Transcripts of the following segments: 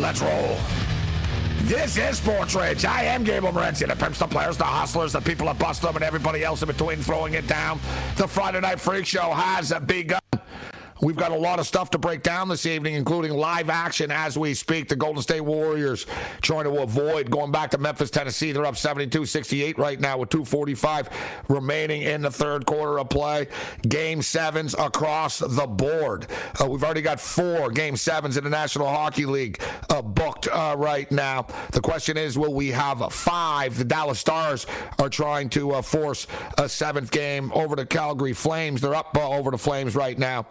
Let's roll. This is Sports Rage. I am Gable Morency, the pimps, the players, the hustlers, the people that bust them, and everybody else in between throwing it down. The Friday Night Freak Show has begun. We've got a lot of stuff to break down this evening, including live action as we speak. The Golden State Warriors trying to avoid going back to Memphis, Tennessee. They're up 72 68 right now with 2.45 remaining in the third quarter of play. Game sevens across the board. Uh, we've already got four game sevens in the National Hockey League uh, booked uh, right now. The question is, will we have five? The Dallas Stars are trying to uh, force a seventh game over the Calgary Flames. They're up uh, over the Flames right now.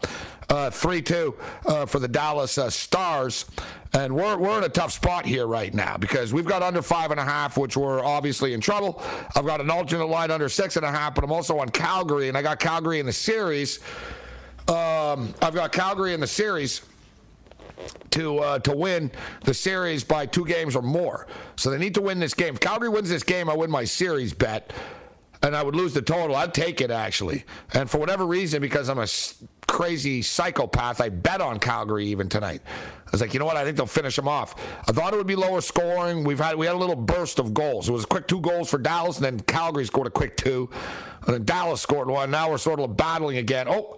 Uh, 3 2 uh, for the Dallas uh, Stars. And we're, we're in a tough spot here right now because we've got under five and a half, which we're obviously in trouble. I've got an alternate line under six and a half, but I'm also on Calgary, and I got Calgary in the series. Um, I've got Calgary in the series to uh, to win the series by two games or more. So they need to win this game. If Calgary wins this game, I win my series bet and I would lose the total, I'd take it actually. And for whatever reason, because I'm a crazy psychopath, I bet on Calgary even tonight. I was like, you know what? I think they'll finish them off. I thought it would be lower scoring. We've had we had a little burst of goals. It was a quick two goals for Dallas, and then Calgary scored a quick two, and then Dallas scored one. Now we're sort of battling again. Oh.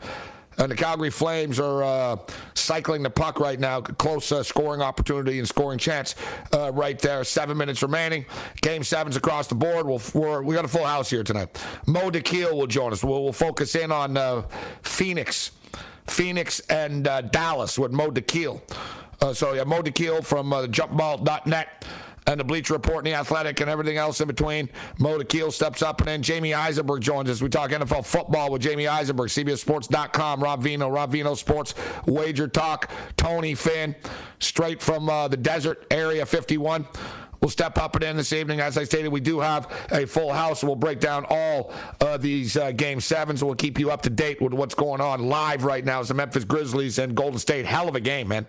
And the Calgary Flames are uh, cycling the puck right now. Close uh, scoring opportunity and scoring chance uh, right there. Seven minutes remaining. Game sevens across the board. We'll, we're, we got a full house here tonight. Mo Dakhil will join us. We'll, we'll focus in on uh, Phoenix. Phoenix and uh, Dallas with Mo Dakhil. Uh, so, yeah, Mo Dakhil from uh, jumpball.net and the Bleacher Report and the Athletic and everything else in between. Mo Dakhil steps up, and then Jamie Eisenberg joins us. We talk NFL football with Jamie Eisenberg, CBSSports.com, Rob Veno, Rob Veno Sports, Wager Talk, Tony Finn, straight from uh, the desert area 51. We'll step up and in this evening. As I stated, we do have a full house. We'll break down all of these uh, game sevens. We'll keep you up to date with what's going on live right now. It's the Memphis Grizzlies and Golden State. Hell of a game, man.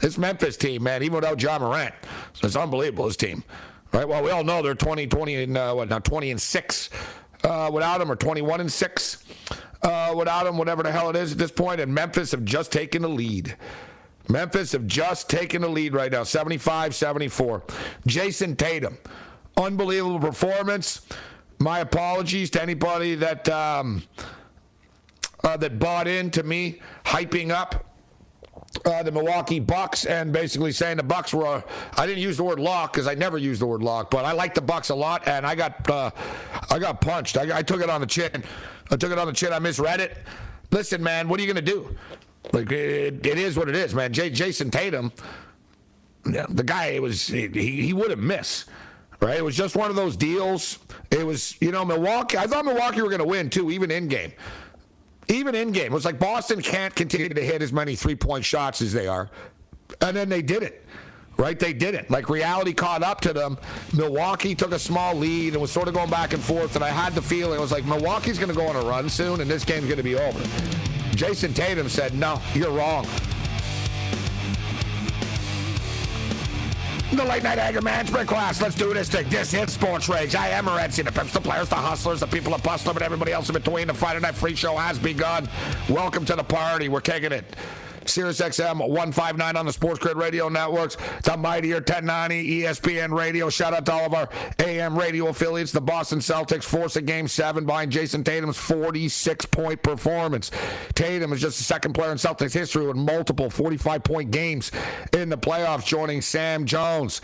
This Memphis team, man, even without Ja Morant, it's unbelievable. This team, right? Well, we all know they're 20, 20 and uh, what now? 20 and six uh, without him, or 21 and six uh, without him, whatever the hell it is at this point. And Memphis have just taken the lead. Memphis have just taken the lead right now, 75 74. Jayson Tatum, unbelievable performance. My apologies to anybody that um, uh, that bought into me hyping up uh, the Milwaukee Bucks and basically saying the Bucks were. Uh, I didn't use the word lock because I never use the word lock, but I like the Bucks a lot, and I got uh, I got punched. I, I, took it on the chin. I took it on the chin. I misread it. Listen, man, what are you to do? Like it, it is what it is, man. J- Jayson Tatum, the guy was he, he wouldn't miss. Right, it was just one of those deals. It was, you know, Milwaukee. I thought Milwaukee were going to win too, even in game even in game. It was like Boston can't continue to hit as many three point shots as they are. And then they did it. Right? They did it. Like reality caught up to them. Milwaukee took a small lead and was sort of going back and forth. And I had the feeling it was like Milwaukee's going to go on a run soon and this game's going to be over. Jayson Tatum said, No, you're wrong. The late night anger management class. Let's do this thing. This is Sports Rage. I am Morency. The pimps, the players, the hustlers, the people that bust them, and everybody else in between. The Friday Night Free Show has begun. Welcome to the party. We're kicking it. Sirius XM 159 on the Sports Grid Radio Networks, the mightier 1090 ESPN Radio. Shout out to all of our AM radio affiliates. The Boston Celtics force a game seven behind Jayson Tatum's 46 point performance. Tatum is just the second player in Celtics history with multiple 45 point games in the playoffs, joining Sam Jones.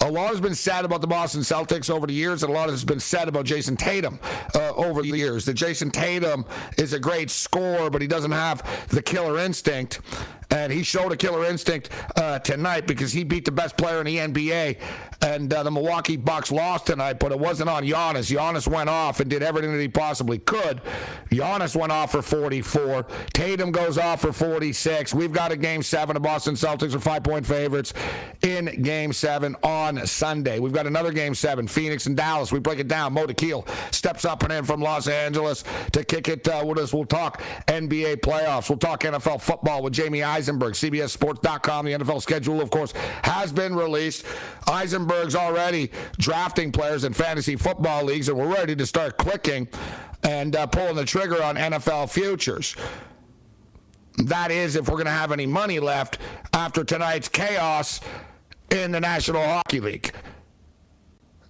A lot has been said about the Boston Celtics over the years, and a lot has been said about Jayson Tatum uh, over the years. That Jayson Tatum is a great scorer, but he doesn't have the killer instinct. And he showed a killer instinct uh, tonight because he beat the best player in the NBA. And uh, the Milwaukee Bucks lost tonight, but it wasn't on Giannis. Giannis went off and did everything that he possibly could. Giannis went off for 44. Tatum goes off for 46. We've got a game seven. The Boston Celtics are five point favorites in game seven on Sunday. We've got another game seven, Phoenix and Dallas. We break it down. Mo Keel steps up and in from Los Angeles to kick it uh, with us. We'll talk NBA playoffs. We'll talk NFL football with Jamie Eisenberg. CBSSports.com. The NFL schedule, of course, has been released. Eisenberg's already drafting players in fantasy football leagues, and we're ready to start clicking and uh, pulling the trigger on NFL futures. That is, if we're going to have any money left after tonight's chaos in the National Hockey League.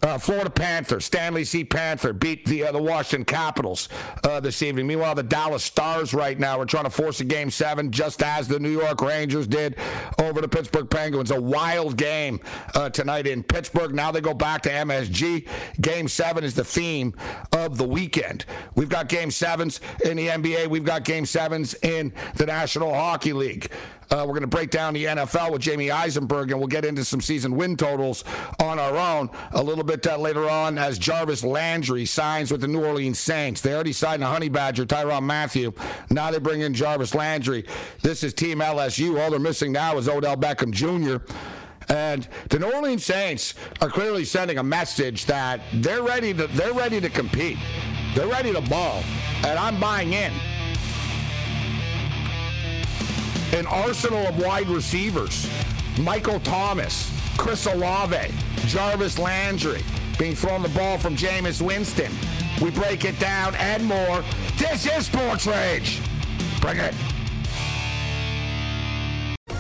Uh, Florida Panthers, Stanley C. Panther beat the uh, the Washington Capitals uh, this evening. Meanwhile, the Dallas Stars right now are trying to force a game seven, just as the New York Rangers did over the Pittsburgh Penguins. A wild game uh, tonight in Pittsburgh. Now they go back to MSG. Game seven is the theme of the weekend. We've got game sevens in the NBA. We've got game sevens in the National Hockey League. Uh, we're going to break down the NFL with Jamie Eisenberg, and we'll get into some season win totals on our own a little bit uh, later on as Jarvis Landry signs with the New Orleans Saints. They already signed a Honey Badger, Tyrann Mathieu. Now they bring in Jarvis Landry. This is Team LSU. All they're missing now is Odell Beckham Jr. And the New Orleans Saints are clearly sending a message that they're ready to they're ready to compete. They're ready to ball, and I'm buying in an arsenal of wide receivers. Michael Thomas, Chris Olave, Jarvis Landry, being thrown the ball from Jameis Winston. We break it down and more. This is Sports Rage. Bring it.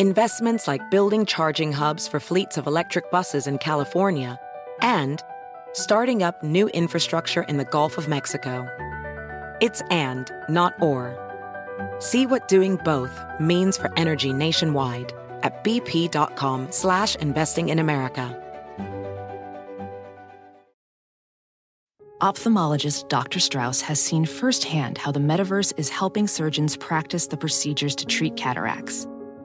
investments like building charging hubs for fleets of electric buses in California, and starting up new infrastructure in the Gulf of Mexico. It's and, not or. See what doing both means for energy nationwide at bp.com slash investing in America. Ophthalmologist Dr. Strauss has seen firsthand how the metaverse is helping surgeons practice the procedures to treat cataracts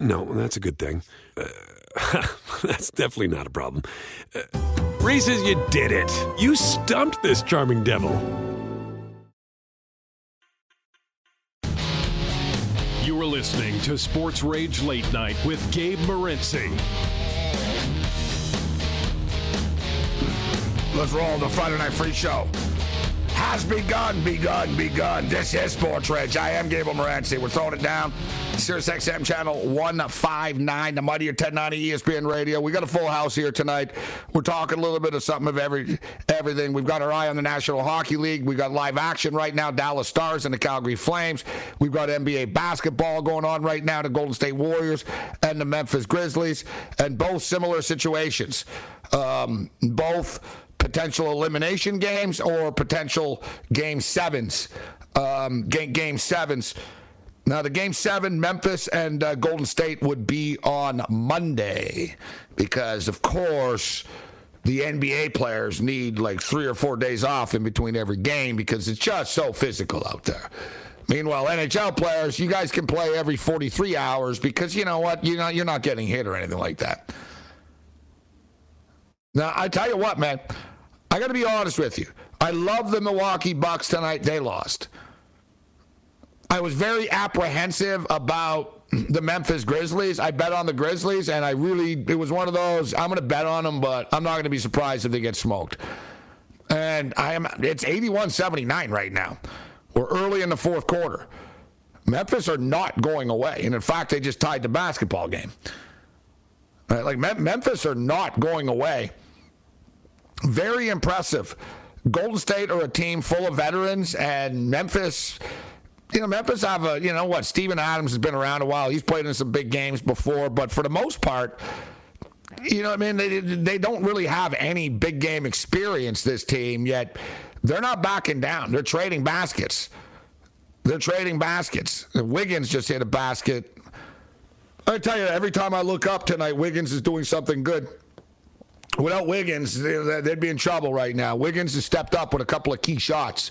no, that's a good thing. Uh, that's definitely not a problem. Uh, Reese's, you did it. You stumped this charming devil. You are listening to Sports Rage Late Night with Gabe Morency. Let's roll the Friday Night Free Show has begun, begun, begun. This is Sports Rage. I am Gable Morency. We're throwing it down. Sirius XM channel 159, the mightier 1090 ESPN radio. We got a full house here tonight. We're talking a little bit of something of every everything. We've got our eye on the National Hockey League. We've got live action right now, Dallas Stars and the Calgary Flames. We've got NBA basketball going on right now, the Golden State Warriors and the Memphis Grizzlies, and both similar situations. Um, both potential elimination games or potential game sevens. Um, game, game sevens. Now, the game seven, Memphis and uh, Golden State would be on Monday because, of course, the NBA players need like three or four days off in between every game because it's just so physical out there. Meanwhile, NHL players, you guys can play every 43 hours because you know what? You're not, you're not getting hit or anything like that. Now, I tell you what, man, I got to be honest with you. I love the Milwaukee Bucks tonight. They lost. I was very apprehensive about the Memphis Grizzlies. I bet on the Grizzlies, and I really, it was one of those, I'm going to bet on them, but I'm not going to be surprised if they get smoked. And I am, it's 81 79 right now. We're early in the fourth quarter. Memphis are not going away. And in fact, they just tied the basketball game. Right, like Memphis are not going away. Very impressive. Golden State are a team full of veterans, and Memphis you know, Memphis have a, you know what, Steven Adams has been around a while. He's played in some big games before, but for the most part, you know, I mean, they they don't really have any big game experience. This team yet, they're not backing down. They're trading baskets. They're trading baskets. Wiggins just hit a basket. I tell you, every time I look up tonight, Wiggins is doing something good. Without Wiggins, they'd be in trouble right now. Wiggins has stepped up with a couple of key shots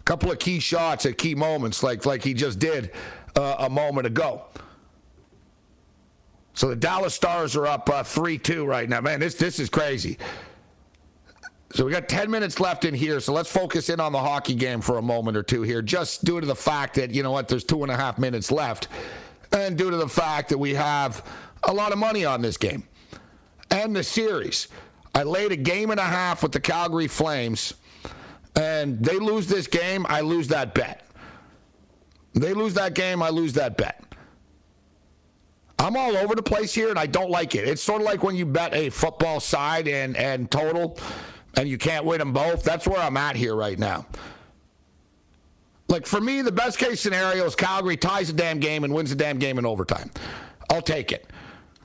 a couple of key shots at key moments, like like he just did uh, a moment ago. So the Dallas Stars are up uh, three uh, two right now. Man, this this is crazy. So we got 10 minutes left in here. So let's focus in on the hockey game for a moment or two here, just due to the fact that, you know what, there's two and a half minutes left. And due to the fact that we have a lot of money on this game and the series. I laid a game and a half with the Calgary Flames and they lose this game, I lose that bet. They lose that game, I lose that bet. I'm all over the place here, and I don't like it. It's sort of like when you bet a football side and, and total, and you can't win them both. That's where I'm at here right now. Like, for me, the best case scenario is Calgary ties the damn game and wins the damn game in overtime. I'll take it.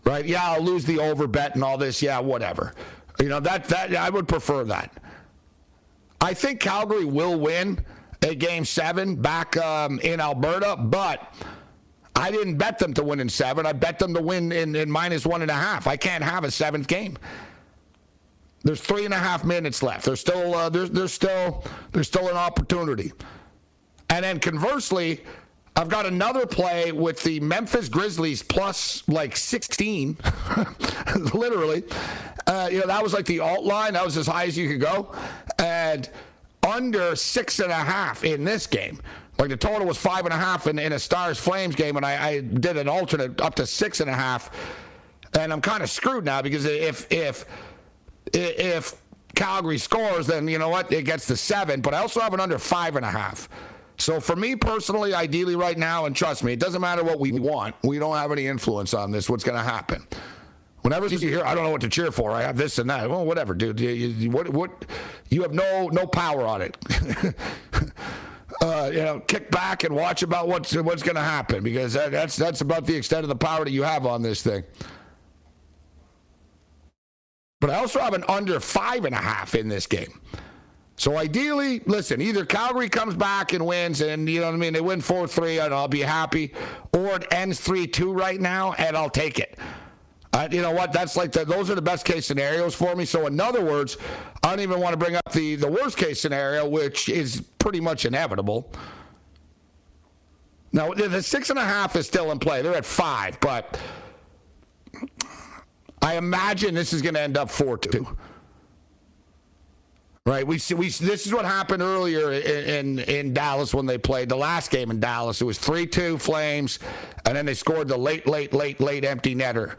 Right? Yeah, I'll lose the over bet and all this. Yeah, whatever. You know, that, that I would prefer that. I think Calgary will win a game seven back um, in Alberta, but I didn't bet them to win in seven. I bet them to win in, in minus one and a half. I can't have a seventh game. There's three and a half minutes left. There's still uh, there's there's still there's still an opportunity. And then conversely, I've got another play with the Memphis Grizzlies plus like 16, literally. Uh, you know, that was like the alt line. That was as high as you could go. And under six and a half in this game. Like the total was five and a half in, in a Stars Flames game, and I, I did an alternate up to six and a half. And I'm kind of screwed now because if if if Calgary scores, then you know what? It gets to seven. But I also have an under five and a half. So for me personally, ideally right now, and trust me, it doesn't matter what we want. We don't have any influence on this. What's going to happen? Whenever you hear, I don't know what to cheer for. I have this and that. Well, whatever, dude. You, you, what, what, you have no no power on it. uh, you know, kick back and watch about what's what's going to happen because that, that's that's about the extent of the power that you have on this thing. But I also have an under five and a half in this game. So ideally, listen, either Calgary comes back and wins, and you know what I mean, they win 4 3, and I'll be happy, or it ends 3 2 right now, and I'll take it. Uh, you know what? That's like the, those are the best case scenarios for me. So in other words, I don't even want to bring up the the worst case scenario, which is pretty much inevitable. Now the six and a half is still in play. They're at five, but I imagine this is going to end up four two. Right. We see. We this is what happened earlier in, in, in Dallas when they played the last game in Dallas. It was three two Flames, and then they scored the late, late, late, late empty netter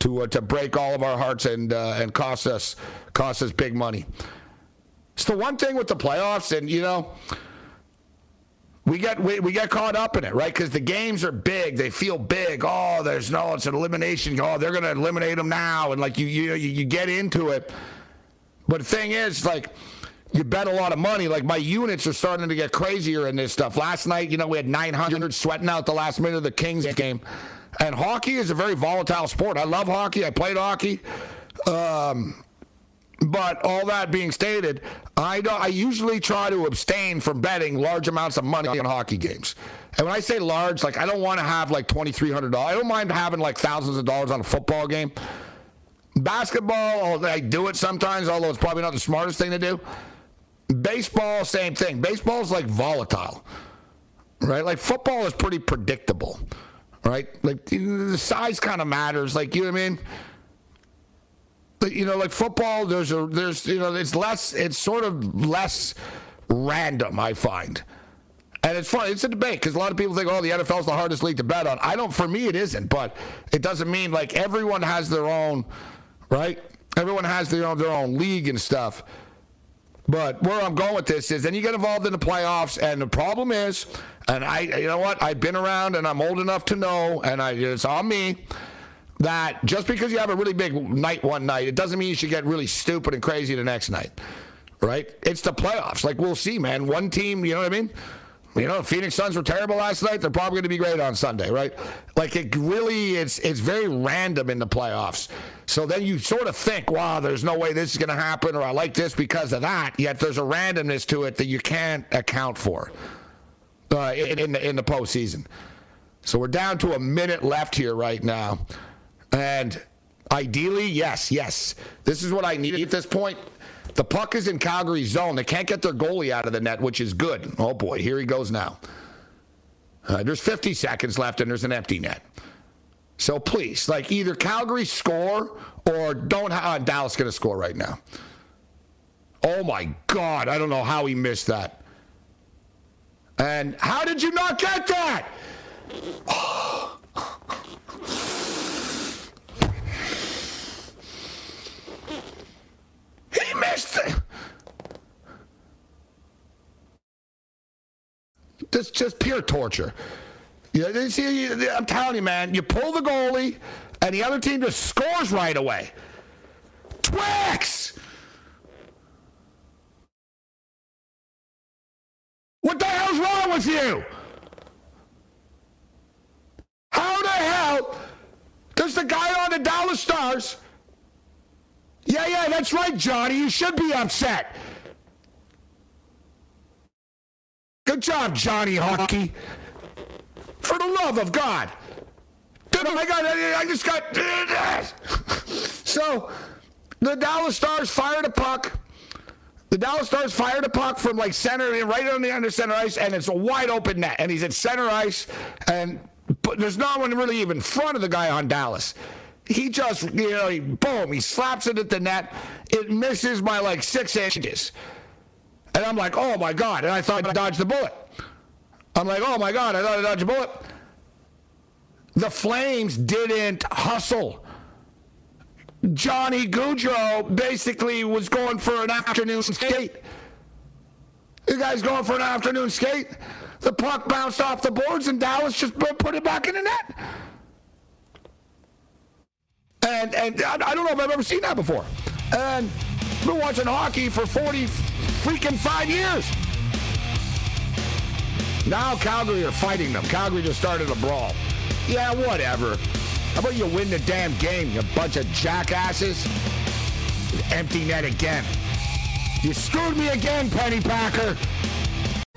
to uh, to break all of our hearts and uh, and cost us cost us big money. It's the one thing with the playoffs, and you know. We get we, we get caught up in it, right? Because the games are big. They feel big. Oh, there's no, it's an elimination. Oh, they're going to eliminate them now, and like you you you get into it but the thing is, like, you bet a lot of money. Like my units are starting to get crazier in this stuff. Last night, you know, we had 900 sweating out the last minute of the Kings game. And hockey is a very volatile sport. I love hockey. I played hockey. Um, But all that being stated, I don't, I usually try to abstain from betting large amounts of money on hockey games. And when I say large, like I don't want to have like twenty three hundred dollars. I don't mind having like thousands of dollars on a football game. Basketball, oh, I do it sometimes, although it's probably not the smartest thing to do. Baseball, same thing. Baseball is like volatile, right? Like football is pretty predictable, right? Like the size kind of matters. Like you know what I mean? But, you know, like football, there's a there's you know, it's less, it's sort of less random. I find. And it's fun. It's a debate because a lot of people think, oh, the NFL is the hardest league to bet on. I don't. For me, it isn't. But it doesn't mean like everyone has their own, right? Everyone has their own their own league and stuff. But where I'm going with this is, then you get involved in the playoffs, and the problem is, and I, you know what, I've been around, and I'm old enough to know, and I, it's on me that just because you have a really big night one night, it doesn't mean you should get really stupid and crazy the next night, right? It's the playoffs. Like we'll see, man. One team, you know what I mean? You know, Phoenix Suns were terrible last night. They're probably going to be great on Sunday, right? Like it really, it's it's very random in the playoffs. So then you sort of think, wow, there's no way this is going to happen, or I like this because of that. Yet there's a randomness to it that you can't account for uh, in, in the in the postseason. So we're down to a minute left here right now. And ideally, yes, yes. This is what I need at this point. The puck is in Calgary's zone. They can't get their goalie out of the net, which is good. Oh boy, here he goes now. Uh, there's 50 seconds left and there's an empty net. So please, like either Calgary score or don't. Ha- uh, Dallas going to score right now. Oh my God, I don't know how he missed that. And how did you not get that? He missed it. Just, just pure torture. You see, I'm telling you, man, you pull the goalie, and the other team just scores right away. Twix! What the hell's wrong with you? How the hell does the guy on the Dallas Stars yeah, yeah, that's right, Johnny. You should be upset. Good job, Johnny Hockey. For the love of God. Dude, I got, I just got. so, the Dallas Stars fired a puck. The Dallas Stars fired a puck from like center, right on the under center ice, and it's a wide open net. And he's at center ice, and there's no one really even in front of the guy on Dallas he just, you know, he, boom, he slaps it at the net. It misses by like six inches. And I'm like, oh my God. And I thought I dodged the bullet. I'm like, oh my God, I thought I dodged a bullet. The Flames didn't hustle. Johnny Gaudreau basically was going for an afternoon skate. The guy's going for an afternoon skate. The puck bounced off the boards and Dallas just put it back in the net. And, and I don't know if I've ever seen that before. And I've been watching hockey for 40 freaking five years. Now Calgary are fighting them. Calgary just started a brawl. Yeah, whatever. How about you win the damn game, you bunch of jackasses? Empty net again. You screwed me again, Penny Packer.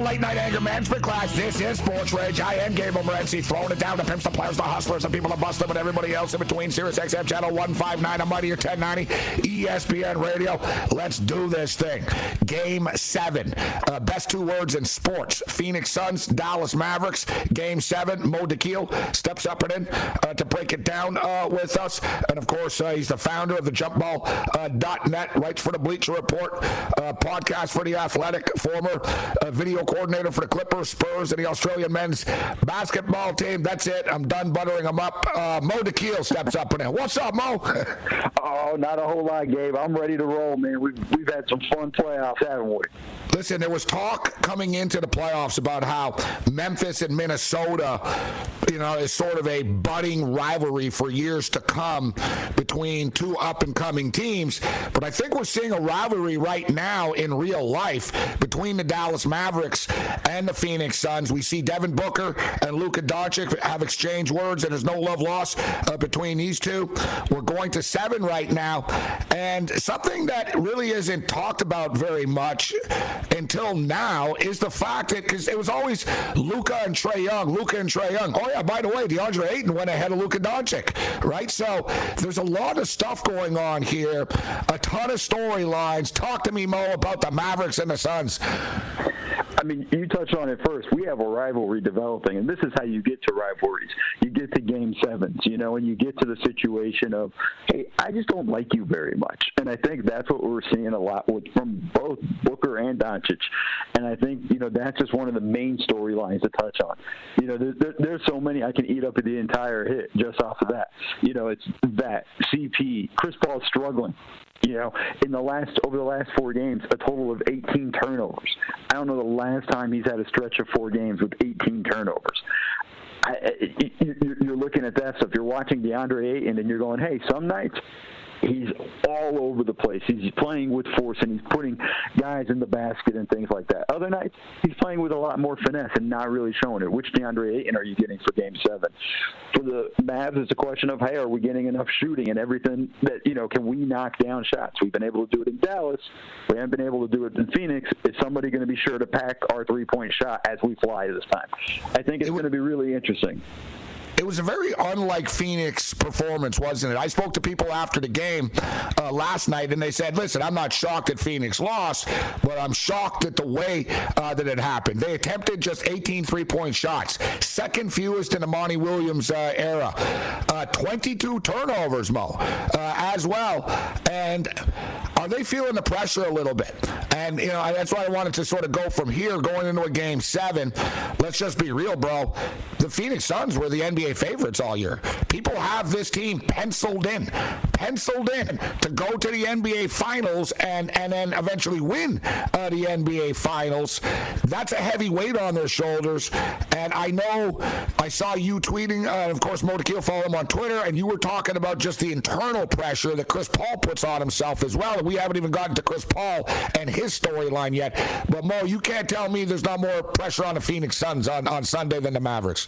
Late night anger management class. This is Sports Rage. I am Gabriel Morency, throwing it down to pimps, the players, the hustlers, the people that bust them, and everybody else in between. Sirius XM channel 159, a mightier 1090, ESPN Radio. Let's do this thing. Game seven. Uh, best two words in sports. Phoenix Suns, Dallas Mavericks. Game seven. Mo Dakhil steps up and in uh, to break it down uh, with us. And of course, uh, he's the founder of the jumpball.net, writes for the Bleacher Report, uh, podcast for the Athletic, former uh, video coordinator for the Clippers, Spurs, and the Australian men's basketball team. That's it. I'm done buttering them up. Uh, Mo Dakhil steps up and in. What's up, Mo? Oh, not a whole lot, Gabe. I'm ready to roll, man. We've we've had some fun playoffs, haven't we? Listen, there was talk coming into the playoffs about how Memphis and Minnesota, you know, is sort of a budding rivalry for years to come between two up and coming teams. But I think we're seeing a rivalry right now in real life between the Dallas Mavericks and the Phoenix Suns. We see Devin Booker and Luka Doncic have exchanged words, and there's no love lost uh, between these two. We're going to seven right now, and something that really isn't talked about very much until now is the fact that because it was always Luka and Trae Young, Luka and Trae Young. Oh yeah, by the way, DeAndre Ayton went ahead of Luka Doncic, right? So there's a lot of stuff going on here, a ton of storylines. Talk to me, Mo, about the Mavericks and the Suns. Mean, you touched on it first. We have a rivalry developing, and this is how you get to rivalries. You get to game sevens, you know, and you get to the situation of, hey, I just don't like you very much. And I think that's what we're seeing a lot with from both Booker and Doncic. And I think, you know, that's just one of the main storylines to touch on. You know, there, there, there's so many I can eat up the entire hit just off of that. You know, it's that, CP, Chris Paul struggling. You know, in the last over the last four games, a total of 18 turnovers. I don't know the last time he's had a stretch of four games with 18 turnovers. I, I, you- you're looking at that stuff. You're watching DeAndre Ayton, and you're going, "Hey, some nights he's all over the place. He's playing with force, and he's putting guys in the basket and things like that. Other nights, he's playing with a lot more finesse and not really showing it. Which DeAndre Ayton are you getting for Game Seven? For the Mavs, it's a question of, hey, are we getting enough shooting and everything that you know? Can we knock down shots? We've been able to do it in Dallas. We haven't been able to do it in Phoenix. Is somebody going to be sure to pack our three-point shot as we fly this time? I think it's going to be really interesting. It was a very unlike Phoenix performance, wasn't it? I spoke to people after the game uh, last night, and they said, "Listen, I'm not shocked that Phoenix lost, but I'm shocked at the way uh, that it happened. They attempted just 18 three-point shots, second fewest in the Monty Williams uh, era. Uh, 22 turnovers, Mo, uh, as well. And are they feeling the pressure a little bit? And you know, that's why I wanted to sort of go from here, going into a game seven. Let's just be real, bro. The Phoenix Suns were the NBA favorites all year. People have this team penciled in, penciled in to go to the NBA Finals and and then eventually win uh, the NBA Finals. That's a heavy weight on their shoulders. And I know I saw you tweeting, uh, and of course, Mo Keel follow him on Twitter, and you were talking about just the internal pressure that Chris Paul puts on himself as well. And we haven't even gotten to Chris Paul and his storyline yet. But Mo, you can't tell me there's not more pressure on the Phoenix Suns on, on Sunday than the Mavericks.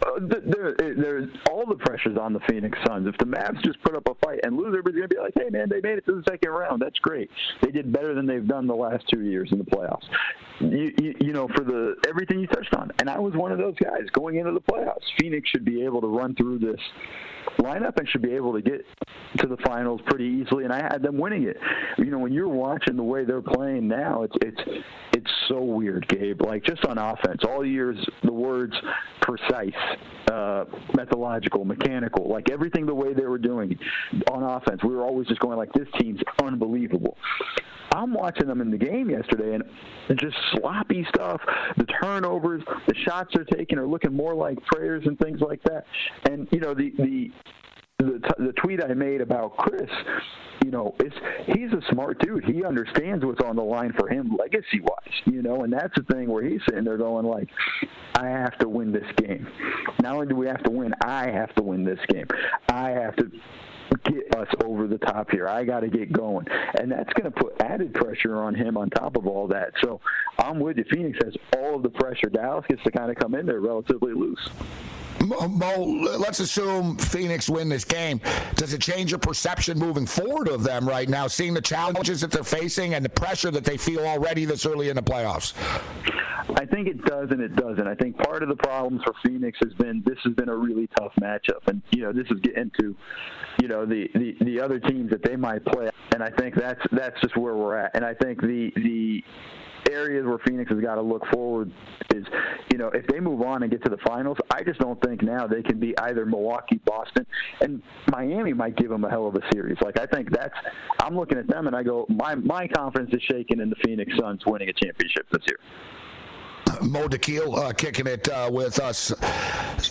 Uh, th- there, there's all the pressures on the Phoenix Suns. If the Mavs just put up a fight and lose, everybody's going to be like, "Hey, man, they made it to the second round. That's great. They did better than they've done the last two years in the playoffs." You, you, you know, for the everything you touched on, and I was one of those guys going into the playoffs. Phoenix should be able to run through this lineup and should be able to get to the finals pretty easily. And I had them winning it. You know, when you're watching the way they're playing now, it's it's it's so weird, Gabe. Like just on offense, all years the words precise, uh, methodological, mechanical, like everything the way they were doing on offense, we were always just going like this team's unbelievable. I'm watching them in the game yesterday, and just sloppy stuff. The turnovers, the shots they're taking are looking more like prayers and things like that. And you know the the the t- the tweet I made about Chris, you know, it's he's a smart dude. He understands what's on the line for him legacy wise, you know, and that's the thing where he's sitting there going like, I have to win this game. Not only do we have to win, I have to win this game. I have to get us over the top here. I got to get going. And that's going to put added pressure on him on top of all that. So I'm with you. Phoenix has all of the pressure. Dallas gets to kind of come in there relatively loose. Mo, let's assume Phoenix win this game. Does it change your perception moving forward of them right now, seeing the challenges that they're facing and the pressure that they feel already this early in the playoffs? I think it does and it doesn't. I think part of the problems for Phoenix has been this has been a really tough matchup, and you know this is getting to, you know the the, the other teams that they might play, and I think that's that's just where we're at. And I think the the areas where Phoenix has got to look forward is, you know, if they move on and get to the finals, I just don't think now they can be either Milwaukee, Boston, and Miami might give them a hell of a series. Like I think that's, I'm looking at them and I go, my my confidence is shaken in the Phoenix Suns winning a championship this year. Mo Dakhil uh, kicking it uh, with us.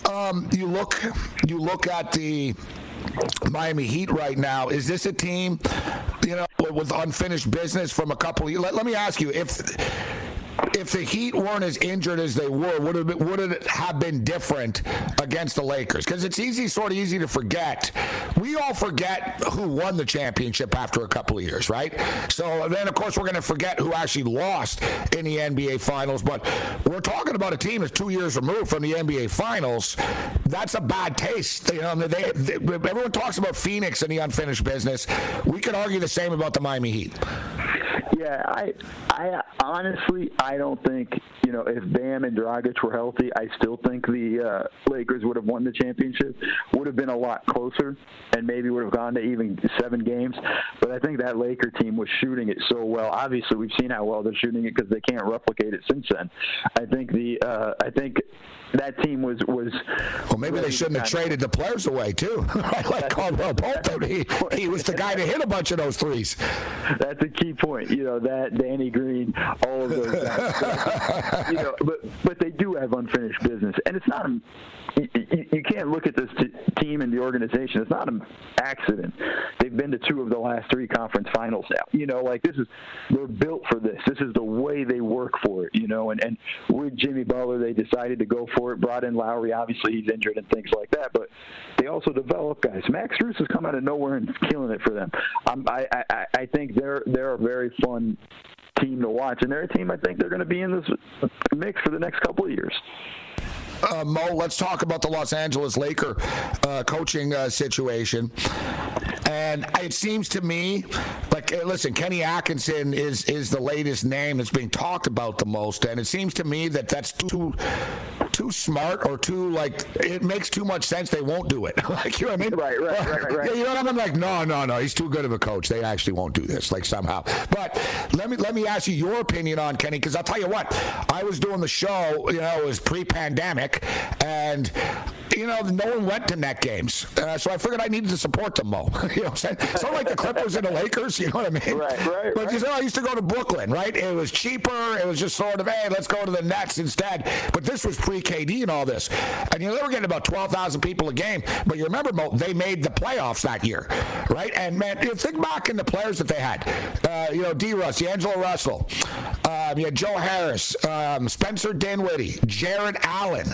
Um, you look, you look at the Miami Heat right now. Is this a team, you know, with unfinished business from a couple? Let, let me ask you if if the Heat weren't as injured as they were, would it would it have been different against the Lakers? Because it's easy, sort of easy to forget. We all forget who won the championship after a couple of years, right? So then, of course, we're going to forget who actually lost in the NBA Finals. But we're talking about a team that's two years removed from the NBA Finals. That's a bad taste. You know, they, they, everyone talks about Phoenix and the unfinished business. We could argue the same about the Miami Heat. Yeah, I, I honestly, I don't think you know if Bam and Dragic were healthy, I still think the uh, Lakers would have won the championship. Would have been a lot closer, and maybe would have gone to even seven games. But I think that Laker team was shooting it so well. Obviously, we've seen how well they're shooting it because they can't replicate it since then. I think the, uh, I think that team was was. Well, maybe they shouldn't have traded the players away too. like Caldwell Pope, he, he was the guy to hit a bunch of those threes. That's a key point. You know that Danny Green, all of those guys. you know, but but they do have unfinished business, and it's not. A, can't look at this t- team and the organization. It's not an accident. They've been to two of the last three conference finals now. You know, like this is they're built for this. This is the way they work for it. You know, and and with Jimmy Butler, they decided to go for it. Brought in Lowry. Obviously, he's injured and things like that, but they also develop guys. Max Strus has come out of nowhere and killing it for them. Um, I, I I think they're they're a very fun team to watch, and they're a team I think they're going to be in this mix for the next couple of years. Uh, Mo, let's talk about the Los Angeles Laker uh, coaching uh, situation. And it seems to me, like, listen, Kenny Atkinson is is the latest name that's being talked about the most, and it seems to me that that's too too smart or too like it makes too much sense. They won't do it. like you know what I mean? Right, right, right, right. You know what I mean? I'm like, no, no, no. He's too good of a coach. They actually won't do this. Like somehow. But let me let me ask you your opinion on Kenny because I'll tell you what. I was doing the show. You know, it was pre-pandemic, and you know, no one went to net games. Uh, so I figured I needed to support them, Mo. you know what I'm saying? It's not like the Clippers and the Lakers, you know what I mean? Right, right. But right. you know, I used to go to Brooklyn, right? It was cheaper. It was just sort of, hey, let's go to the Nets instead. But this was pre KD and all this. And you know, they were getting about 12,000 people a game. But you remember, Mo, they made the playoffs that year, right? And man, you think back in the players that they had. Uh, you know, D. Russ, D'Angelo Russell, um, you had Joe Harris, um, Spencer Dinwiddie, Jarrett Allen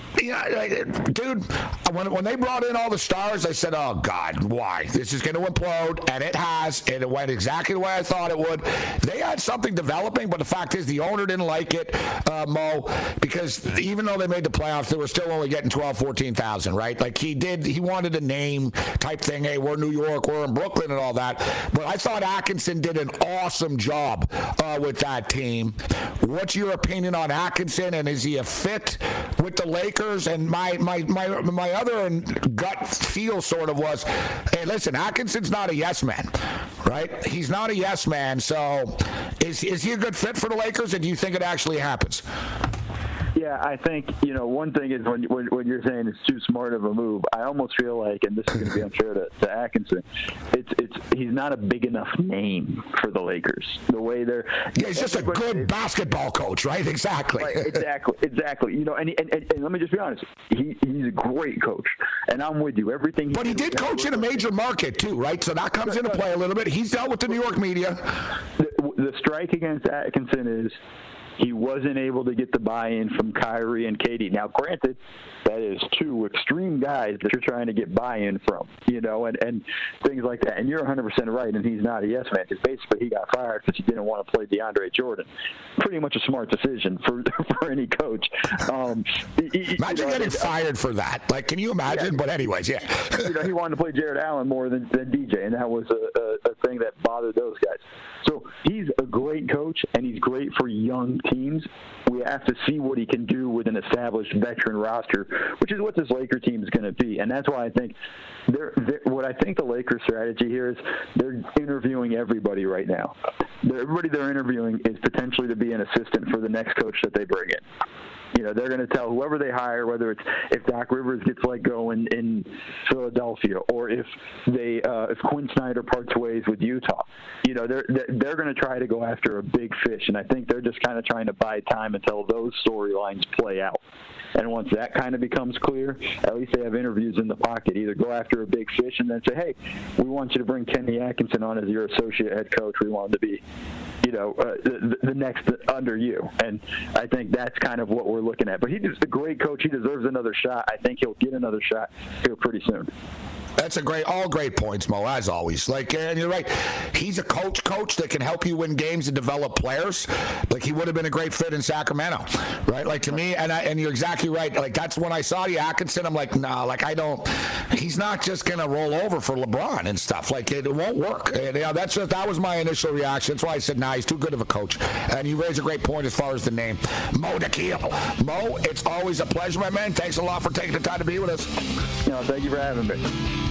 dude, when, when they brought in all the stars, I said, oh, God, why? This is going to implode. And it has. And it went exactly the way I thought it would. They had something developing, but the fact is the owner didn't like it, uh, Mo, because even though they made the playoffs, they were still only getting 12, 14,000, right? Like he did, he wanted a name type thing. Hey, we're New York, we're in Brooklyn and all that. But I thought Atkinson did an awesome job uh, with that team. What's your opinion on Atkinson? And is he a fit with the Lakers? And my my my my other gut feel sort of was, hey, listen, Atkinson's not a yes man, right? He's not a yes man. So, is is he a good fit for the Lakers, and do you think it actually happens? Yeah, I think you know one thing is when when, when you're saying it's too smart of a move. I almost feel like, and this is going to be unfair to, to Atkinson, it's it's he's not a big enough name for the Lakers. The way they're yeah, he's just a good basketball coach, right? Exactly. Right, exactly, exactly. You know, and, and, and, and let me just be honest, he, he's a great coach, and I'm with you. Everything. He but he did coach in a major market too, right? So that comes into play a little bit. He's dealt with the New York media. The, the strike against Atkinson is he wasn't able to get the buy-in from Kyrie and KD. Now, granted, that is two extreme guys that you're trying to get buy-in from, you know, and and things like that. And you're 100% right, and he's not a yes man because basically he got fired because he didn't want to play DeAndre Jordan. Pretty much a smart decision for for any coach. Um, he, imagine you know, getting fired for that. Like, can you imagine? Yeah, but anyways, yeah. you know, he wanted to play Jarrett Allen more than, than DJ, and that was a, a, a thing that bothered those guys. So he's a great coach, and he's great for young teams. We have to see what he can do with an established veteran roster, which is what this Laker team is going to be. And that's why I think they're, they're, what I think the Lakers' strategy here is they're interviewing everybody right now. Everybody they're interviewing is potentially to be an assistant for the next coach that they bring in. You know, they're going to tell whoever they hire, whether it's if Doc Rivers gets let go in, in Philadelphia, or if they uh, if Quin Snyder parts ways with Utah. You know, they're they're going to try to go after a big fish, and I think they're just kind of trying to buy time until those storylines play out. And once that kind of becomes clear, at least they have interviews in the pocket. Either go after a big fish and then say, "Hey, we want you to bring Kenny Atkinson on as your associate head coach. We want him to be, you know, uh, the, the next under you." And I think that's kind of what we're looking at. But he's a great coach. He deserves another shot. I think he'll get another shot here pretty soon. That's a great, all great points, Mo. As always, like, and you're right. He's a coach, coach that can help you win games and develop players. Like he would have been a great fit in Sacramento, right? Like to me, and I, and you're exactly right. Like that's when I saw the Atkinson. I'm like, nah, like I don't. He's not just gonna roll over for LeBron and stuff. Like it, won't work. And, yeah, that's just that was my initial reaction. That's why I said, nah, he's too good of a coach. And you raise a great point as far as the name, Mo Dakhil. Mo, it's always a pleasure, my man. Thanks a lot for taking the time to be with us. You know, thank you for having me.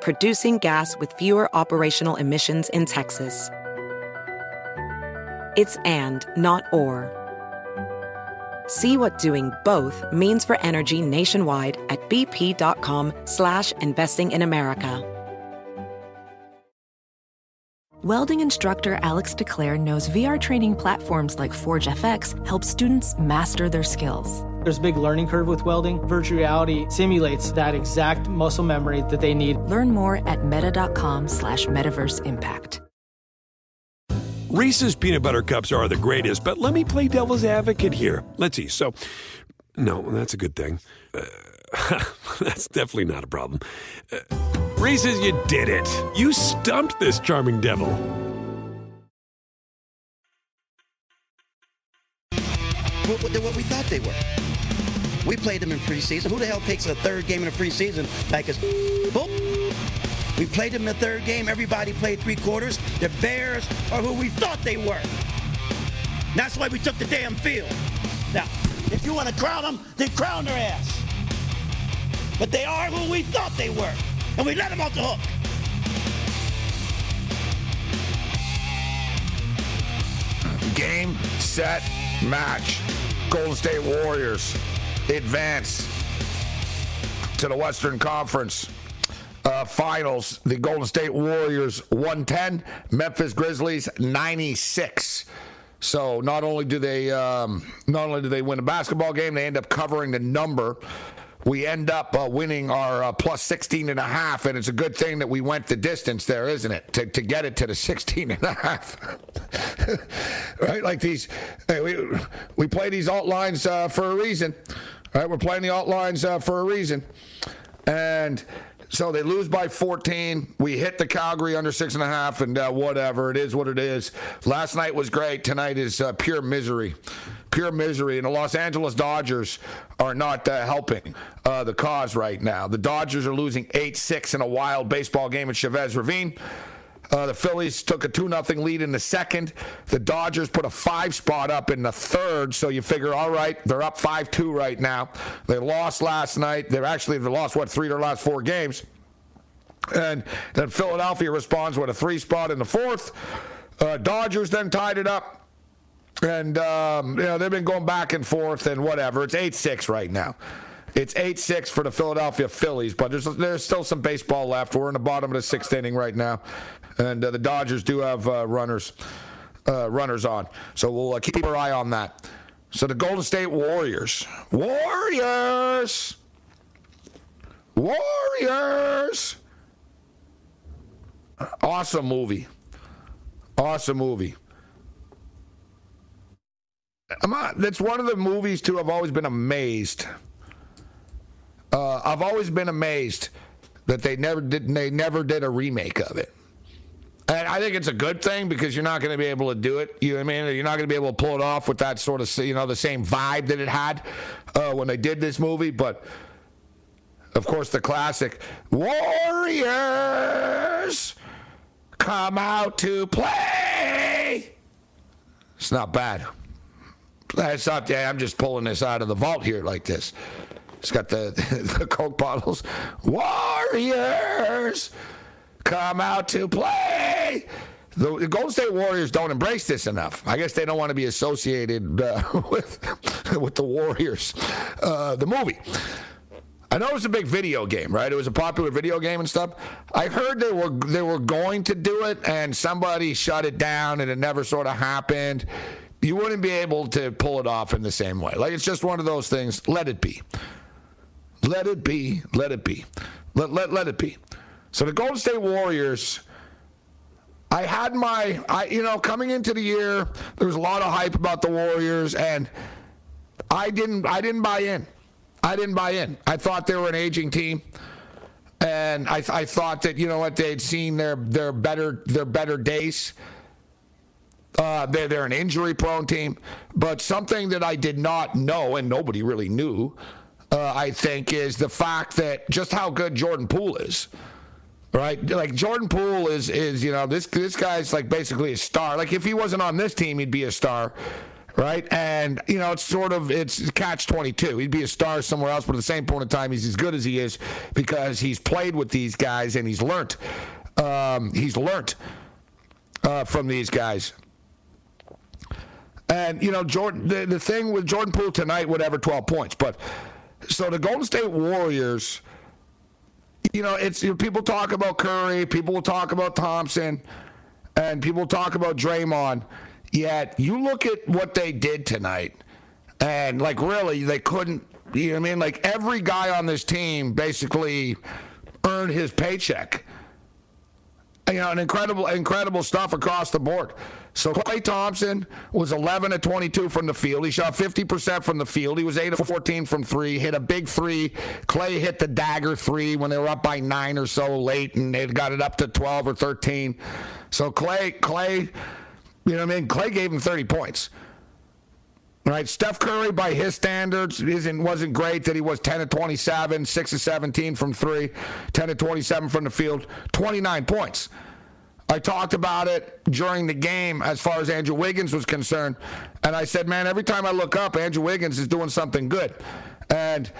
producing gas with fewer operational emissions in Texas. It's and, not or. See what doing both means for energy nationwide at bp.com slash investing in America. Welding instructor Alex DeClaire knows VR training platforms like Forge FX help students master their skills. There's a big learning curve with welding. Virtual reality simulates that exact muscle memory that they need. Learn more at meta.com slash metaverse impact. Reese's peanut butter cups are the greatest, but let me play devil's advocate here. Let's see. So, no, that's a good thing. Uh, that's definitely not a problem. Uh, Reese's, you did it. You stumped this charming devil. What, what, what we thought they were. We played them in preseason. Who the hell takes a third game in a preseason like it's boom? We played them in the third game. Everybody played three quarters. The Bears are who we thought they were. That's why we took the damn field. Now, if you want to crown them, then crown their ass. But they are who we thought they were. And we let them off the hook. Game, set, match. Golden State Warriors advance to the Western Conference uh, Finals. The Golden State Warriors 110, Memphis Grizzlies 96. So not only do they um, not only do they win a basketball game, they end up covering the number. We end up uh, winning our uh, plus 16 and a half, and it's a good thing that we went the distance there, isn't it? To, to get it to the 16 and a half. right? Like these, hey, we, we play these alt lines uh, for a reason. Right, we're playing the alt lines uh, for a reason. And So they lose by 14. We hit the Calgary under six and a half, and uh, whatever. It is what it is. Last night was great. Tonight is uh, pure misery. Pure misery. And the Los Angeles Dodgers are not uh, helping uh, the cause right now. The Dodgers are losing 8 6 in a wild baseball game at Chavez Ravine. Uh, the Phillies took a 2 0 lead in the second. The Dodgers put a five spot up in the third. So you figure, all right, they're up 5 2 right now. They lost last night. They're actually, they lost, what, three of their last four games. And then Philadelphia responds with a three spot in the fourth. Uh, Dodgers then tied it up. And, um, you know, they've been going back and forth and whatever. It's 8 6 right now. It's 8 6 for the Philadelphia Phillies, but there's, there's still some baseball left. We're in the bottom of the sixth inning right now and uh, the Dodgers do have uh, runners uh, runners on. So we'll uh, keep our eye on that. So the Golden State Warriors, Warriors, Warriors. Awesome movie. Awesome movie. I'm not, that's one of the movies too. I've always been amazed. Uh, I've always been amazed that they never did. They never did a remake of it. And I think it's a good thing because you're not going to be able to do it. You know what I mean? You're not going to be able to pull it off with that sort of, you know, the same vibe that it had uh, when they did this movie. But of course, the classic Warriors come out to play. It's not bad. It's not. Yeah, I'm just pulling this out of the vault here like this. It's got the the Coke bottles. Warriors come out to play. The, the, Golden State Warriors don't embrace this enough. I guess they don't want to be associated uh, with with the Warriors. Uh, the movie. I know it was a big video game, right? It was a popular video game and stuff. I heard they were they were going to do it, and somebody shut it down, and it never sort of happened. You wouldn't be able to pull it off in the same way. Like it's just one of those things. Let it be. Let it be. Let it be. Let let, let it be. So the Golden State Warriors, I had my, I you know, coming into the year, there was a lot of hype about the Warriors, and I didn't, I didn't buy in. I didn't buy in. I thought they were an aging team, and I, I thought that you know what they'd seen their their better their better days. Uh, they're, they're an injury prone team, but something that I did not know and nobody really knew, uh, I think, is the fact that just how good Jordan Poole is right? Like Jordan Poole is is you know this this guy's like basically a star. Like if he wasn't on this team, he'd be a star. Right, and you know it's sort of it's catch twenty two. He'd be a star somewhere else, but at the same point in time, he's as good as he is because he's played with these guys and he's learned. Um, he's learned uh, from these guys. And you know, Jordan. The, the thing with Jordan Poole tonight, whatever, twelve points. But so the Golden State Warriors you know, it's you know, people talk about Curry, people will talk about Thompson, and people talk about Draymond. Yet you look at what they did tonight, and like really, they couldn't. You know what I mean? Like every guy on this team basically earned his paycheck. You know, an incredible, incredible stuff across the board. So Klay Thompson was 11 to 22 from the field. He shot 50% from the field. He was 8 of 14 from three. Hit a big three. Klay hit the dagger three when they were up by nine or so late, and they got it up to 12 or 13. So Klay, Klay, you know what I mean? Clay gave him 30 points. Right, Steph Curry, by his standards, isn't wasn't great. That he was 10 to 27, 6 to 17 from three, 10 to 27 from the field, 29 points. I talked about it during the game as far as Andrew Wiggins was concerned. And I said, man, every time I look up, Andrew Wiggins is doing something good. And,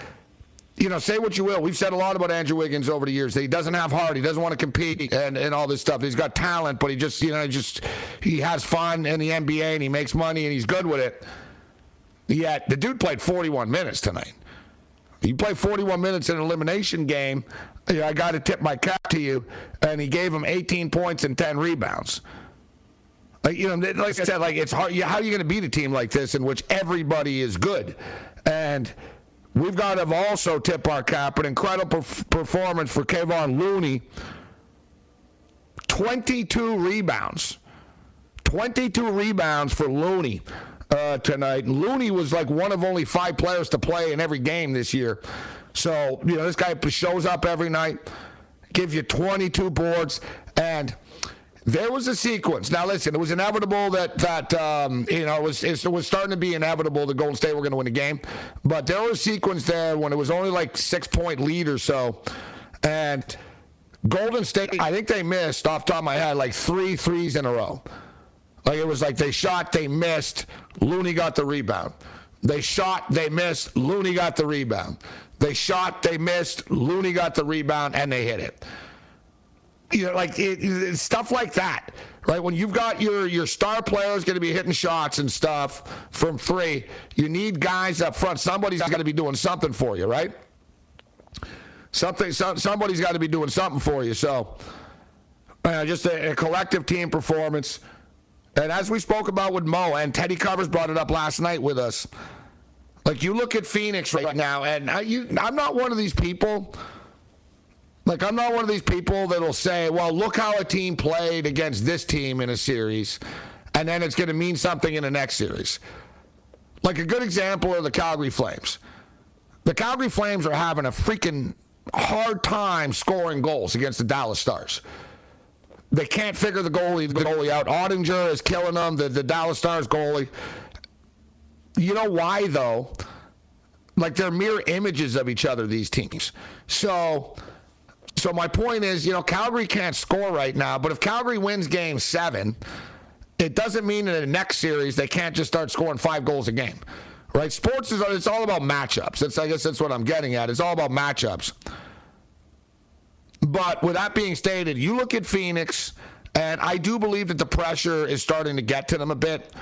you know, say what you will. We've said a lot about Andrew Wiggins over the years. That he doesn't have heart. He doesn't want to compete and, and all this stuff. He's got talent, but he just, you know, just, he has fun in the NBA and he makes money and he's good with it. Yet the dude played 41 minutes tonight. He played 41 minutes in an elimination game you I got to tip my cap to you. And he gave him 18 points and 10 rebounds. Like, you know, like I said, like it's hard. How are you going to beat a team like this in which everybody is good? And we've got to also tip our cap. An incredible performance for Kevon Looney. 22 rebounds. 22 rebounds for Looney uh, tonight. Looney was like one of only five players to play in every game this year. So, you know, this guy shows up every night. gives you 22 boards, and there was a sequence. Now, listen, it was inevitable that that um, you know it was it was starting to be inevitable that Golden State were going to win the game, but there was a sequence there when it was only like six point lead or so, and Golden State, I think they missed off the top of my head like three threes in a row. Like it was like they shot, they missed. Looney got the rebound. They shot, they missed. Looney got the rebound. They shot, they missed. Looney got the rebound, and they hit it. You know, like it, it, stuff like that, right? When you've got your your star players going to be hitting shots and stuff from three, you need guys up front. Somebody's got to be doing something for you, right? Something, some, somebody's got to be doing something for you. So, uh, just a, a collective team performance. And as we spoke about with Mo, and Teddy Covers brought it up last night with us, like you look at Phoenix right now, and I, you, I'm not one of these people. Like I'm not one of these people that'll say, "Well, look how a team played against this team in a series, and then it's going to mean something in the next series." Like a good example are the Calgary Flames. The Calgary Flames are having a freaking hard time scoring goals against the Dallas Stars. They can't figure the goalie the goalie out. Oettinger is killing them. The, the Dallas Stars goalie. You know why though? Like they're mirror images of each other. These teams. So, so my point is, you know, Calgary can't score right now. But if Calgary wins Game Seven, it doesn't mean in the next series they can't just start scoring five goals a game right? Sports is it's all about matchups. That's I guess that's what I'm getting at. It's all about matchups. But with that being stated, you look at Phoenix, and I do believe that the pressure is starting to get to them a bit.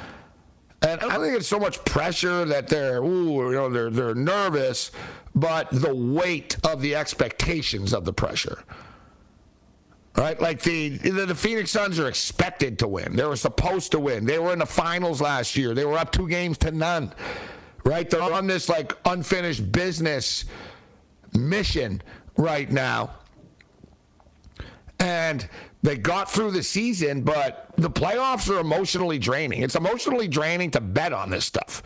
And I don't think it's so much pressure that they're ooh, you know, they're they're nervous, but the weight of the expectations of the pressure. Right? Like the the Phoenix Suns are expected to win. They were supposed to win. They were in the finals last year. They were up two games to none right? They're on this like unfinished business mission right now. And they got through the season, but the playoffs are emotionally draining. It's emotionally draining to bet on this stuff.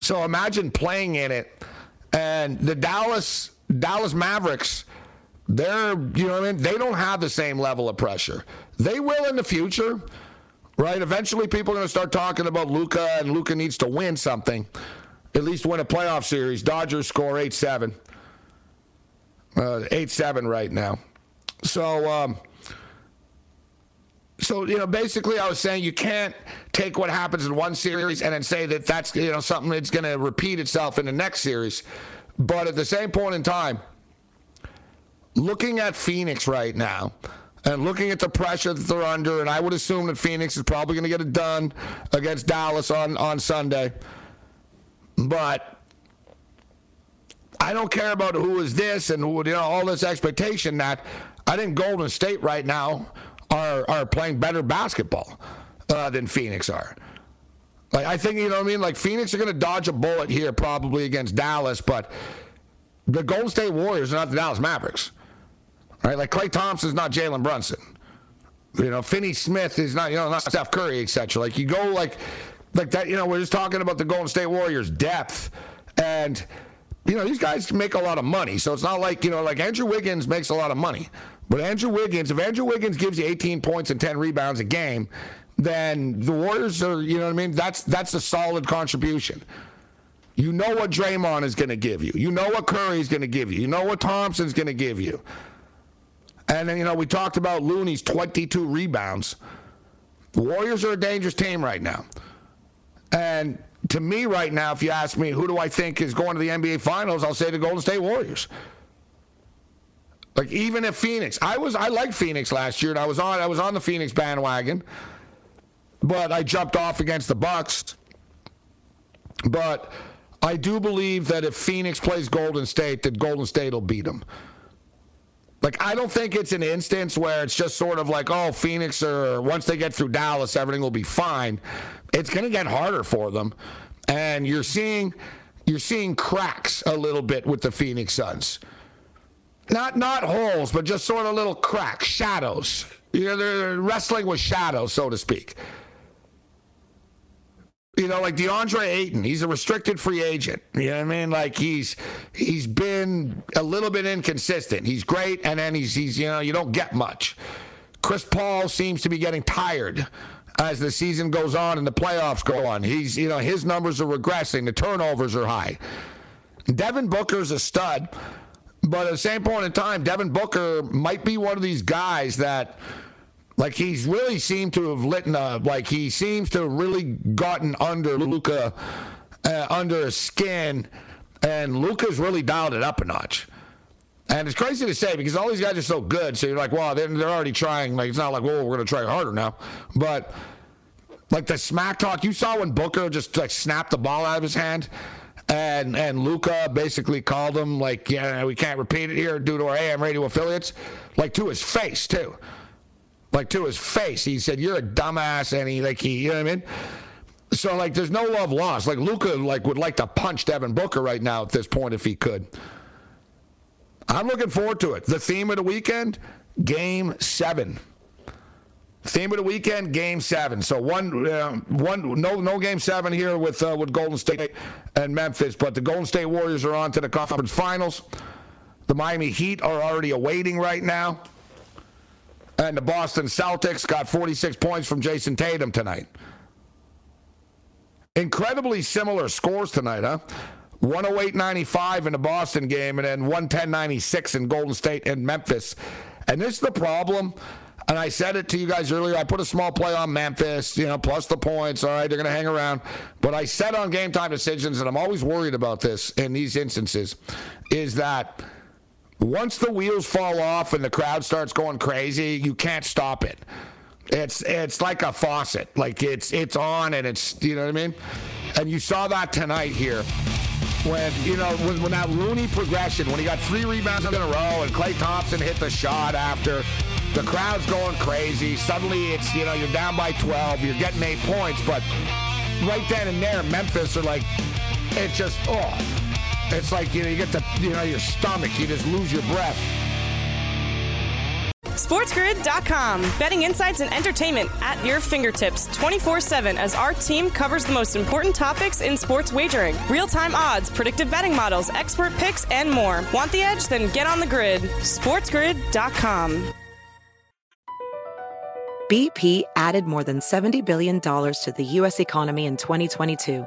So imagine playing in it and the Dallas Dallas Mavericks they're you know what I mean they don't have the same level of pressure. They will in the future, right? Eventually, people are going to start talking about Luka and Luka needs to win something, at least win a playoff series. Dodgers score eight seven, uh, eight seven right now. So, um, so you know, basically, I was saying you can't take what happens in one series and then say that that's you know something that's going to repeat itself in the next series. But at the same point in time, looking at Phoenix right now and looking at the pressure that they're under, and I would assume that Phoenix is probably going to get it done against Dallas on, on Sunday. But I don't care about who is this and who, you know, all this expectation that I think Golden State right now are, are playing better basketball uh, than Phoenix are. Like I think you know what I mean. Like Phoenix are going to dodge a bullet here probably against Dallas, but the Golden State Warriors are not the Dallas Mavericks. Right? Like Klay Thompson's not Jalen Brunson. You know, Finney Smith is not, you know, not Steph Curry, etc. Like you go like like that, you know, we're just talking about the Golden State Warriors depth and you know, these guys make a lot of money. So it's not like, you know, like Andrew Wiggins makes a lot of money. But Andrew Wiggins, if Andrew Wiggins gives you 18 points and 10 rebounds a game, then the Warriors are, you know what I mean? That's that's a solid contribution. You know what Draymond is going to give you. You know what Curry is going to give you. You know what Thompson's going to give you. And then, you know, we talked about Looney's 22 rebounds. The Warriors are a dangerous team right now. And to me, right now, if you ask me who do I think is going to the NBA Finals, I'll say the Golden State Warriors. Like even if Phoenix, I was I liked Phoenix last year, and I was on I was on the Phoenix bandwagon, but I jumped off against the Bucks. But I do believe that if Phoenix plays Golden State, that Golden State will beat them. Like, I don't think it's an instance where it's just sort of like, oh, Phoenix or once they get through Dallas, everything will be fine. It's going to get harder for them. And you're seeing you're seeing cracks a little bit with the Phoenix Suns. Not not holes, but just sort of little cracks, shadows. You know, they're wrestling with shadows, so to speak. You know, like DeAndre Ayton, he's a restricted free agent. You know what I mean? Like he's he's been a little bit inconsistent. He's great, and then he's he's you know you don't get much. Chris Paul seems to be getting tired as the season goes on and the playoffs go on. He's you know his numbers are regressing. The turnovers are high. Devin Booker's a stud, but at the same point in time, Devin Booker might be one of these guys that like he's really seemed to have lit a, like he seems to have really gotten under Luka, uh, under his skin, and Luka's really dialed it up a notch. And it's crazy to say because all these guys are so good. So you're like, wow, they're, they're already trying. Like it's not like, well, we're to try harder now. But like the smack talk you saw when Booker just like snapped the ball out of his hand, and and Luka basically called him like, yeah, we can't repeat it here due to our AM radio affiliates, like to his face too like to his face. He said, "You're a dumbass," and he like he, you know what I mean. So like, there's no love lost. Like Luka like would like to punch Devin Booker right now at this point if he could. I'm looking forward to it. The theme of the weekend: Game Seven. Theme of the weekend: Game Seven. So one, uh, one, no, no Game Seven here with uh, with Golden State and Memphis, but the Golden State Warriors are on to the conference finals. The Miami Heat are already awaiting right now. And the Boston Celtics got 46 points from Jayson Tatum tonight. Incredibly similar scores tonight, huh? 108.95 in the Boston game and then 110.96 in Golden State and Memphis. And this is the problem. And I said it to you guys earlier. I put a small play on Memphis, you know, plus the points. All right, they're going to hang around. But I said on game time decisions, and I'm always worried about this in these instances, is that once the wheels fall off and the crowd starts going crazy, you can't stop it. It's it's like a faucet. Like it's it's on and it's you know what I mean? And you saw that tonight here. When you know when, when that Looney progression, when he got three rebounds in a row and Klay Thompson hit the shot after, the crowd's going crazy. Suddenly it's you know you're down by 12, you're getting eight points, but right then and there, Memphis are like, it just oh it's like you know you get the you know your stomach, you just lose your breath. SportsGrid.com. Betting insights and entertainment at your fingertips 24 7 as our team covers the most important topics in sports wagering real time odds, predictive betting models, expert picks, and more. Want the edge? Then get on the grid. SportsGrid.com. BP added more than $70 billion to the U.S. economy in 2022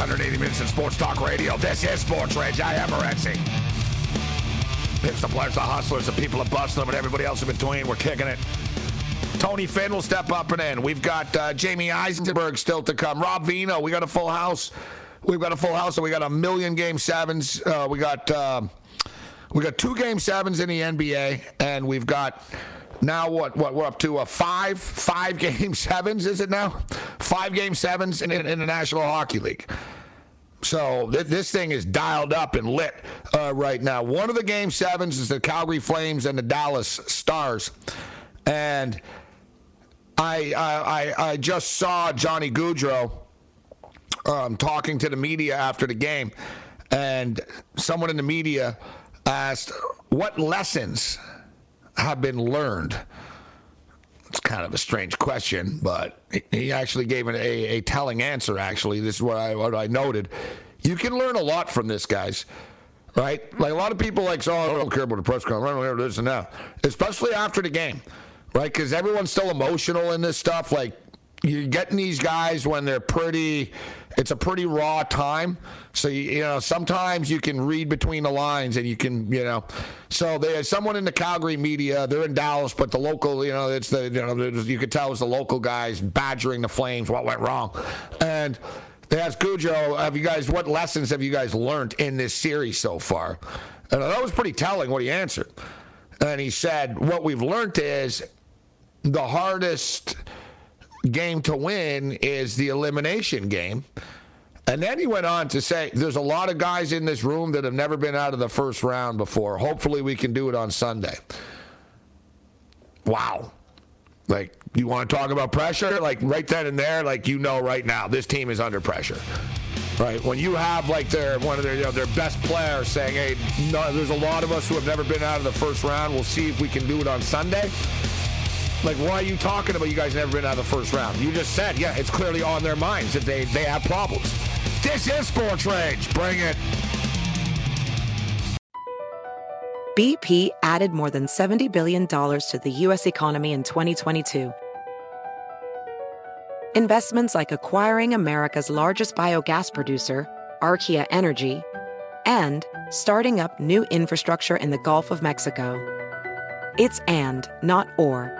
Quickest 180 minutes in sports talk radio. This is Sports Rage. I am Morency. Pips, the players, the hustlers, the people that bust them, and everybody else in between. We're kicking it. Tony Finn will step up and in. We've got uh, Jamie Eisenberg still to come. Rob Veno, we got a full house. We've got a full house, and we got a million game sevens. Uh, we got uh, we got two game sevens in the NBA, and we've got now what? What we're up to a five five game sevens? Is it now? Five game sevens in, in, in the National Hockey League. So th- this thing is dialed up and lit uh, right now. One of the game sevens is the Calgary Flames and the Dallas Stars, and I I, I just saw Johnny Gaudreau um, talking to the media after the game, and someone in the media asked what lessons have been learned. It's kind of a strange question, but he actually gave a, a telling answer. Actually, this is what I what I noted. You can learn a lot from this, guys. Right? Like a lot of people, like, oh, I don't care about the press conference. I don't care about this and that, especially after the game, right? Because everyone's still emotional in this stuff. Like, you're getting these guys when they're pretty it's a pretty raw time. So you, know sometimes you can read between the lines and you can you know. So there's someone in the calgary media they're in dallas but the local you know it's the you know you could tell it's the local guys badgering the flames what went wrong. And they asked Cujo, have you guys what lessons have you guys learned in this series so far? And that was pretty telling what he answered. And he said what we've learned is the hardest game to win is the elimination game. And then he went on to say, there's a lot of guys in this room that have never been out of the first round before. Hopefully, we can do it on Sunday. Wow. Like, you want to talk about pressure? Like, right then and there, like, you know right now, this team is under pressure. Right? When you have, like, their one of their, you know, their best players saying, hey, no, there's a lot of us who have never been out of the first round. We'll see if we can do it on Sunday. Like, why are you talking about you guys never been out of the first round? You just said, yeah, it's clearly on their minds that they, they have problems. This is Sports Rage. Bring it. BP added more than $70 billion to the U.S. economy in 2022. Investments like acquiring America's largest biogas producer, Archaea Energy, and starting up new infrastructure in the Gulf of Mexico. It's and, not or.